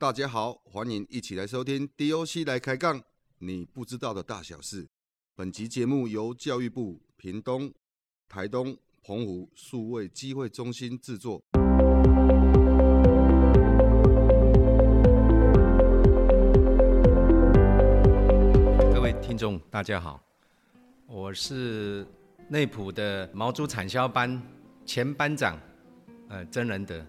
大家好，欢迎一起来收听 DOC 来开杠，你不知道的大小事。本集节目由教育部屏东、台东、澎湖数位机会中心制作。各位听众，大家好，我是内埔的毛猪产销班前班长，呃，曾仁德，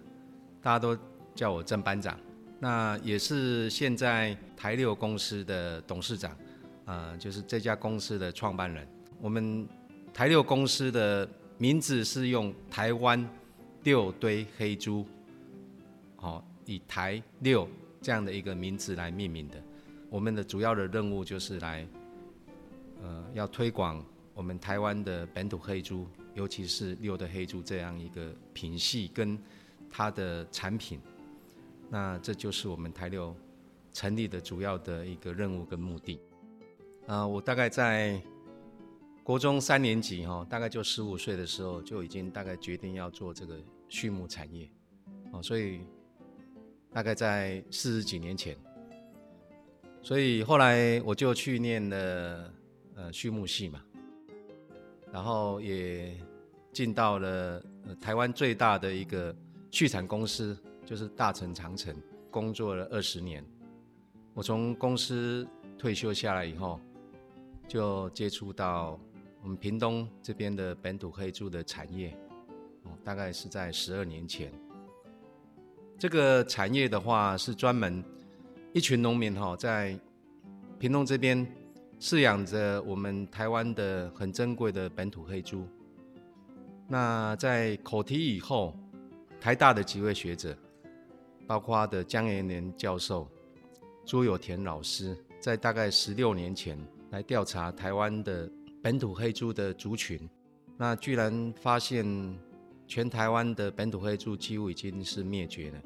大家都叫我曾班长。那也是现在台六公司的董事长，啊，就是这家公司的创办人。我们台六公司的名字是用台湾六堆黑猪，好，以台六这样的一个名字来命名的。我们的主要的任务就是来，呃，要推广我们台湾的本土黑猪，尤其是六的黑猪这样一个品系跟它的产品。那这就是我们台六成立的主要的一个任务跟目的。啊，我大概在国中三年级哈，大概就十五岁的时候就已经大概决定要做这个畜牧产业，哦，所以大概在四十几年前，所以后来我就去念了呃畜牧系嘛，然后也进到了台湾最大的一个畜产公司。就是大成长城工作了二十年，我从公司退休下来以后，就接触到我们屏东这边的本土黑猪的产业，哦，大概是在十二年前。这个产业的话是专门一群农民哈，在屏东这边饲养着我们台湾的很珍贵的本土黑猪。那在口蹄以后，台大的几位学者。包括的江延年教授、朱有田老师，在大概十六年前来调查台湾的本土黑猪的族群，那居然发现全台湾的本土黑猪几乎已经是灭绝了。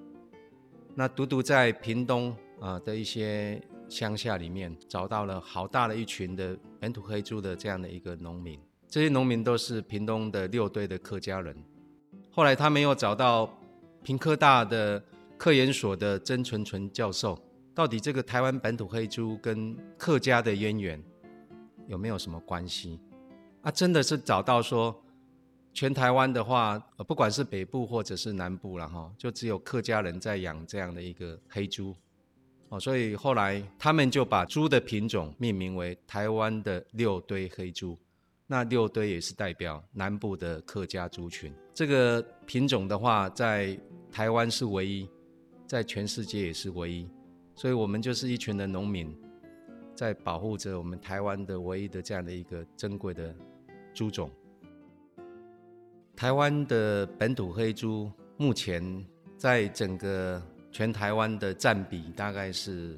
那独独在屏东啊的一些乡下里面，找到了好大的一群的本土黑猪的这样的一个农民，这些农民都是屏东的六堆的客家人。后来他们又找到平科大的。科研所的曾纯纯教授，到底这个台湾本土黑猪跟客家的渊源有没有什么关系？啊，真的是找到说，全台湾的话，不管是北部或者是南部了哈，就只有客家人在养这样的一个黑猪，哦，所以后来他们就把猪的品种命名为台湾的六堆黑猪，那六堆也是代表南部的客家族群。这个品种的话，在台湾是唯一。在全世界也是唯一，所以我们就是一群的农民，在保护着我们台湾的唯一的这样的一个珍贵的猪种。台湾的本土黑猪目前在整个全台湾的占比大概是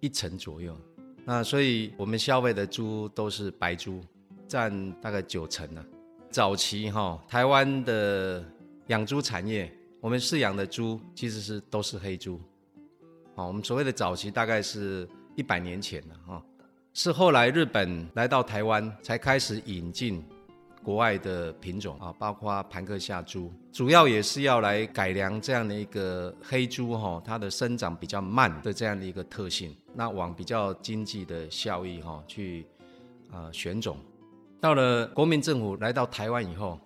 一成左右，那所以我们消费的猪都是白猪，占大概九成呢。早期哈，台湾的养猪产业。我们饲养的猪其实是都是黑猪，啊，我们所谓的早期大概是一百年前了哈，是后来日本来到台湾才开始引进国外的品种啊，包括盘克夏猪，主要也是要来改良这样的一个黑猪哈，它的生长比较慢的这样的一个特性，那往比较经济的效益哈去啊选种。到了国民政府来到台湾以后，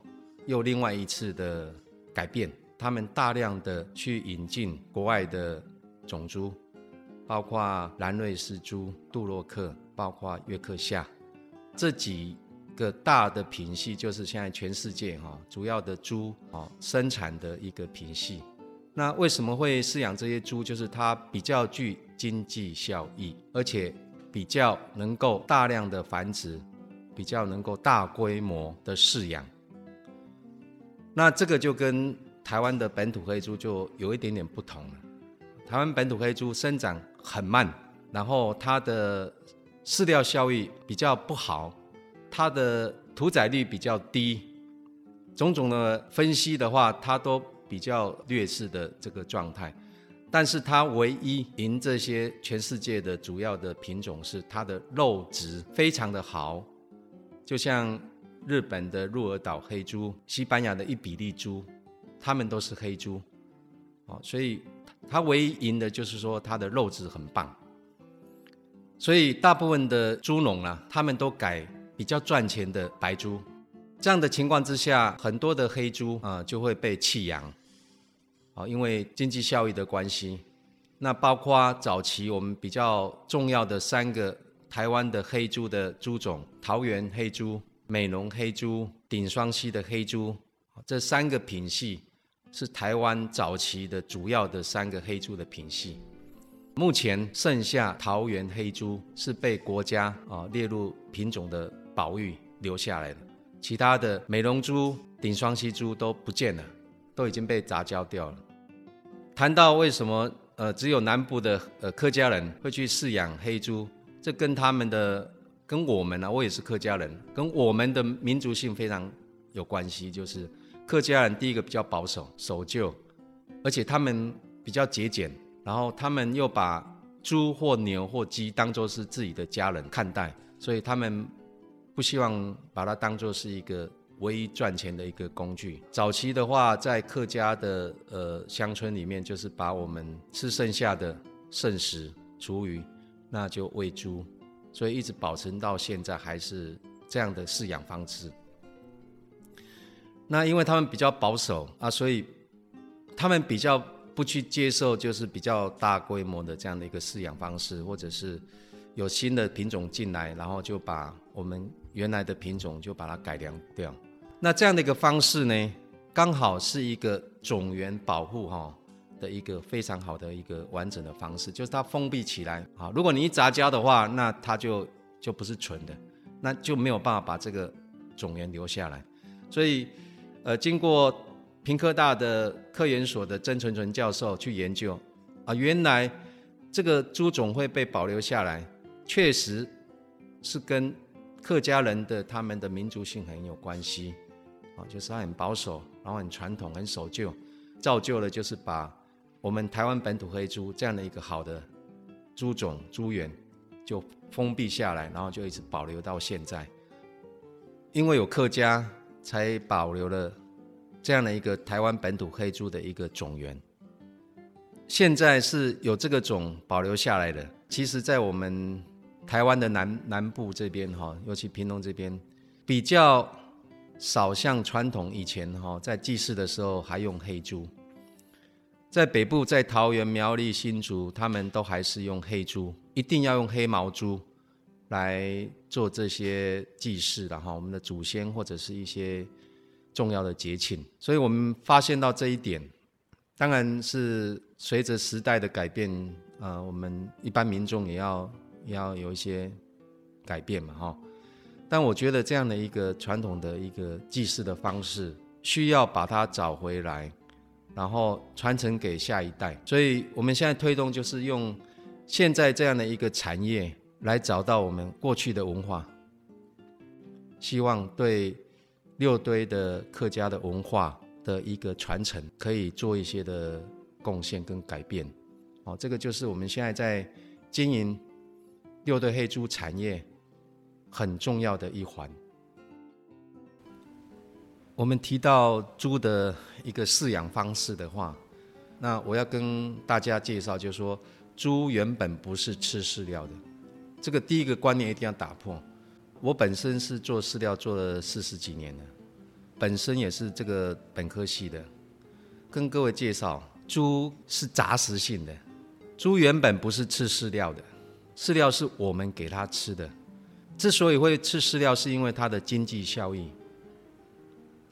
又另外一次的改变。他们大量的去引进国外的种猪，包括兰瑞斯猪、杜洛克，包括约克夏，这几个大的品系，就是现在全世界哈主要的猪啊生产的一个品系。那为什么会饲养这些猪？就是它比较具经济效益，而且比较能够大量的繁殖，比较能够大规模的饲养。那这个就跟台湾的本土黑猪就有一点点不同了。台湾本土黑猪生长很慢，然后它的饲料效益比较不好，它的屠宰率比较低，种种的分析的话，它都比较劣势的这个状态。但是它唯一赢这些全世界的主要的品种是它的肉质非常的好，就像日本的鹿儿岛黑猪、西班牙的伊比利猪。他们都是黑猪，哦，所以它唯一赢的就是说它的肉质很棒。所以大部分的猪农啊，他们都改比较赚钱的白猪。这样的情况之下，很多的黑猪啊就会被弃养，啊，因为经济效益的关系。那包括早期我们比较重要的三个台湾的黑猪的猪种：桃园黑猪、美浓黑猪、顶双溪的黑猪。这三个品系是台湾早期的主要的三个黑猪的品系。目前剩下桃园黑猪是被国家啊列入品种的保育留下来的，其他的美容猪、顶双溪猪都不见了，都已经被杂交掉了。谈到为什么呃只有南部的呃客家人会去饲养黑猪，这跟他们的跟我们呢，我也是客家人，跟我们的民族性非常有关系，就是。客家人第一个比较保守、守旧，而且他们比较节俭，然后他们又把猪或牛或鸡当作是自己的家人看待，所以他们不希望把它当做是一个唯一赚钱的一个工具。早期的话，在客家的呃乡村里面，就是把我们吃剩下的剩食、厨余，那就喂猪，所以一直保存到现在还是这样的饲养方式。那因为他们比较保守啊，所以他们比较不去接受，就是比较大规模的这样的一个饲养方式，或者是有新的品种进来，然后就把我们原来的品种就把它改良掉。那这样的一个方式呢，刚好是一个种源保护哈的一个非常好的一个完整的方式，就是它封闭起来啊。如果你一杂交的话，那它就就不是纯的，那就没有办法把这个种源留下来，所以。呃，经过平科大的科研所的曾纯纯教授去研究，啊，原来这个猪种会被保留下来，确实是跟客家人的他们的民族性很有关系，啊，就是他很保守，然后很传统，很守旧，造就了就是把我们台湾本土黑猪这样的一个好的猪种猪源就封闭下来，然后就一直保留到现在，因为有客家。才保留了这样的一个台湾本土黑猪的一个种源。现在是有这个种保留下来的。其实，在我们台湾的南南部这边哈，尤其屏东这边，比较少像传统以前哈，在祭祀的时候还用黑猪。在北部，在桃园、苗栗、新竹，他们都还是用黑猪，一定要用黑毛猪。来做这些祭祀的哈，我们的祖先或者是一些重要的节庆，所以我们发现到这一点，当然是随着时代的改变，呃，我们一般民众也要也要有一些改变嘛哈。但我觉得这样的一个传统的一个祭祀的方式，需要把它找回来，然后传承给下一代。所以我们现在推动就是用现在这样的一个产业。来找到我们过去的文化，希望对六堆的客家的文化的一个传承，可以做一些的贡献跟改变。哦，这个就是我们现在在经营六堆黑猪产业很重要的一环。我们提到猪的一个饲养方式的话，那我要跟大家介绍，就是说猪原本不是吃饲料的。这个第一个观念一定要打破。我本身是做饲料做了四十几年的，本身也是这个本科系的。跟各位介绍，猪是杂食性的，猪原本不是吃饲料的，饲料是我们给它吃的。之所以会吃饲料，是因为它的经济效益，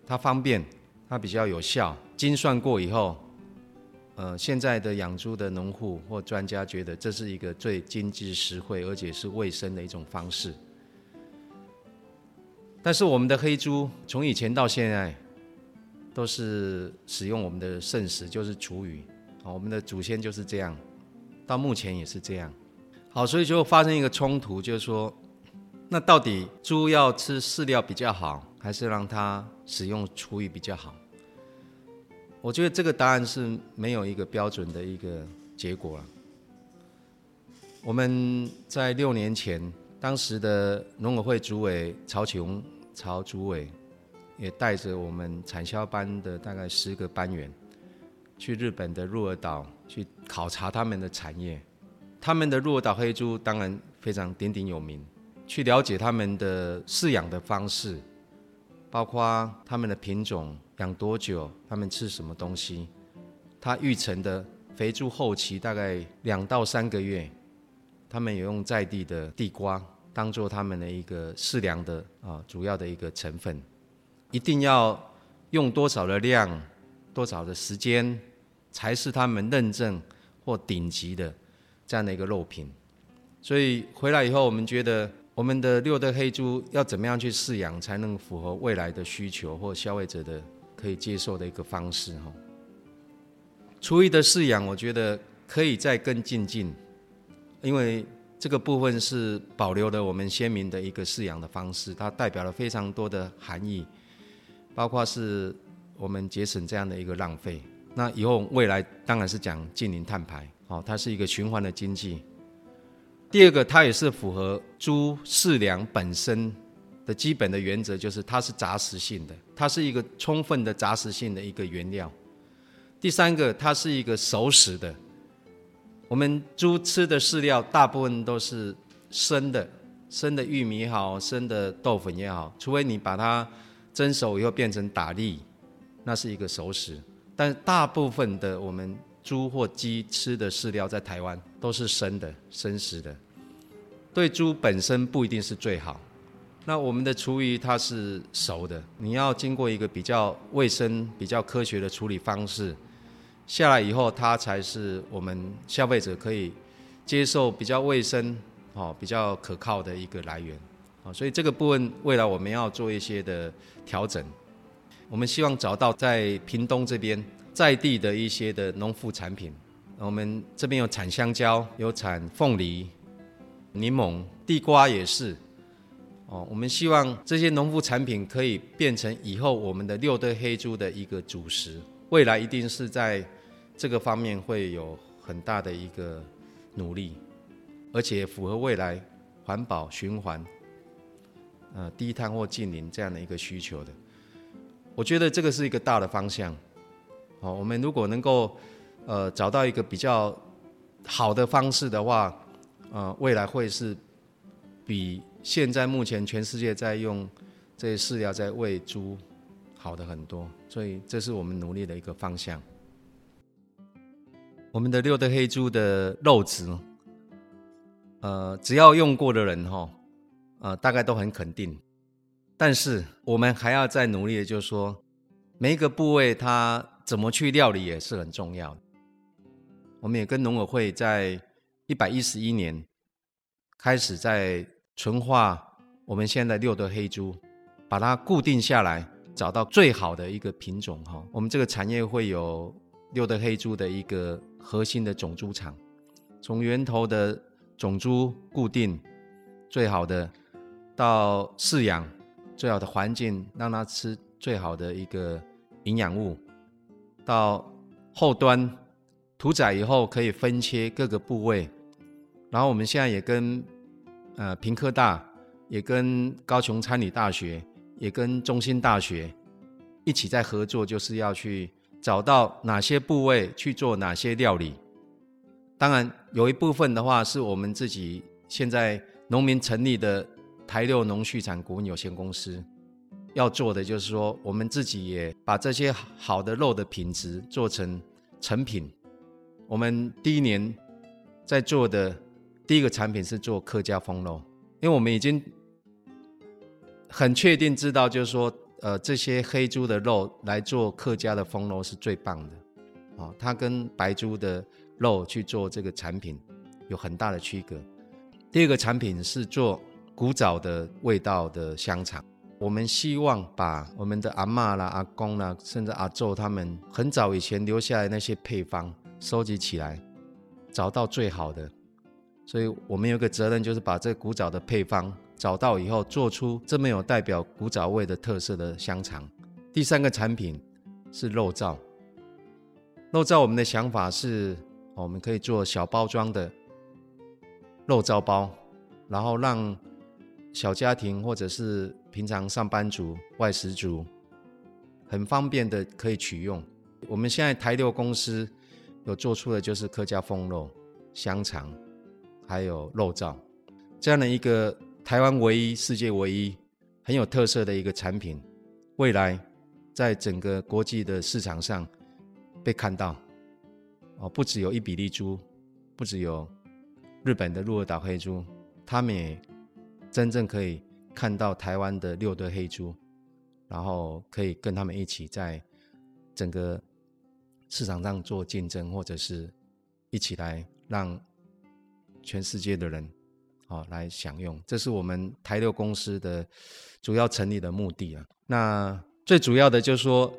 它方便，它比较有效，精算过以后。呃，现在的养猪的农户或专家觉得这是一个最经济实惠而且是卫生的一种方式。但是我们的黑猪从以前到现在都是使用我们的剩食，就是厨余啊，我们的祖先就是这样，到目前也是这样。好，所以就发生一个冲突，就是说，那到底猪要吃饲料比较好，还是让它使用厨余比较好？我觉得这个答案是没有一个标准的一个结果了。我们在六年前，当时的农委会主委曹琼曹主委也带着我们产销班的大概十个班员，去日本的鹿儿岛去考察他们的产业。他们的鹿儿岛黑猪当然非常鼎鼎有名，去了解他们的饲养的方式，包括他们的品种、养多久、他们吃什么东西。它育成的肥猪后期大概两到三个月，他们有用在地的地瓜当做他们的一个饲粮的啊主要的一个成分，一定要用多少的量、多少的时间，才是他们认证或顶级的这样的一个肉品。所以回来以后，我们觉得我们的六的黑猪要怎么样去饲养，才能符合未来的需求或消费者的可以接受的一个方式哈。厨艺的饲养，我觉得可以再更进进，因为这个部分是保留了我们先民的一个饲养的方式，它代表了非常多的含义，包括是我们节省这样的一个浪费。那以后未来当然是讲近零碳排，哦，它是一个循环的经济。第二个，它也是符合猪饲粮本身的基本的原则，就是它是杂食性的，它是一个充分的杂食性的一个原料。第三个，它是一个熟食的。我们猪吃的饲料大部分都是生的，生的玉米也好，生的豆粉也好，除非你把它蒸熟以后变成打粒，那是一个熟食。但大部分的我们猪或鸡吃的饲料在台湾都是生的、生食的，对猪本身不一定是最好。那我们的厨余它是熟的，你要经过一个比较卫生、比较科学的处理方式。下来以后，它才是我们消费者可以接受比较卫生、哦比较可靠的一个来源，啊，所以这个部分未来我们要做一些的调整。我们希望找到在屏东这边在地的一些的农副产品，我们这边有产香蕉，有产凤梨、柠檬、地瓜也是，哦，我们希望这些农副产品可以变成以后我们的六对黑猪的一个主食，未来一定是在。这个方面会有很大的一个努力，而且符合未来环保循环、呃低碳或近零这样的一个需求的。我觉得这个是一个大的方向。好，我们如果能够呃找到一个比较好的方式的话，呃，未来会是比现在目前全世界在用这些饲料在喂猪好的很多。所以这是我们努力的一个方向。我们的六的黑猪的肉质，呃，只要用过的人哈，呃，大概都很肯定。但是我们还要再努力的，就是说，每一个部位它怎么去料理也是很重要的。我们也跟农委会在一百一十一年开始在纯化我们现在六的黑猪，把它固定下来，找到最好的一个品种哈。我们这个产业会有六的黑猪的一个。核心的种猪场，从源头的种猪固定最好的，到饲养最好的环境，让它吃最好的一个营养物，到后端屠宰以后可以分切各个部位，然后我们现在也跟呃平科大，也跟高雄参旅大学，也跟中心大学一起在合作，就是要去。找到哪些部位去做哪些料理？当然，有一部分的话是我们自己现在农民成立的台六农畜产股份有限公司要做的，就是说我们自己也把这些好的肉的品质做成成品。我们第一年在做的第一个产品是做客家风肉，因为我们已经很确定知道，就是说。呃，这些黑猪的肉来做客家的风肉是最棒的，啊，它跟白猪的肉去做这个产品有很大的区隔。第二个产品是做古早的味道的香肠，我们希望把我们的阿妈啦、阿公啦，甚至阿昼他们很早以前留下来那些配方收集起来，找到最好的，所以我们有个责任，就是把这古早的配方。找到以后，做出这么有代表古早味的特色的香肠。第三个产品是肉燥。肉燥，我们的想法是，我们可以做小包装的肉燥包，然后让小家庭或者是平常上班族、外食族很方便的可以取用。我们现在台六公司有做出的就是客家风肉、香肠，还有肉燥这样的一个台湾唯一、世界唯一很有特色的一个产品，未来在整个国际的市场上被看到。哦，不只有一比例猪，不只有日本的鹿儿岛黑猪，他们也真正可以看到台湾的六对黑猪，然后可以跟他们一起在整个市场上做竞争，或者是一起来让全世界的人好来享用。这是我们台六公司的主要成立的目的啊。那最主要的就是说。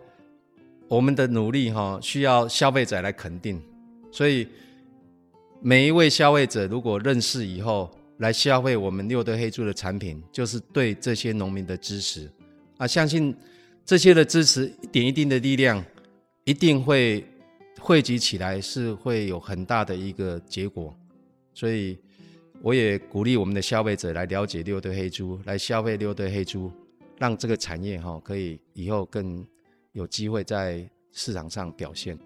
我们的努力哈，需要消费者来肯定，所以每一位消费者如果认识以后来消费我们六堆黑猪的产品，就是对这些农民的支持啊！相信这些的支持一点一滴的力量，一定会汇集起来，是会有很大的一个结果。所以我也鼓励我们的消费者来了解六对黑猪，来消费六对黑猪，让这个产业哈可以以后更。有机会在市场上表现。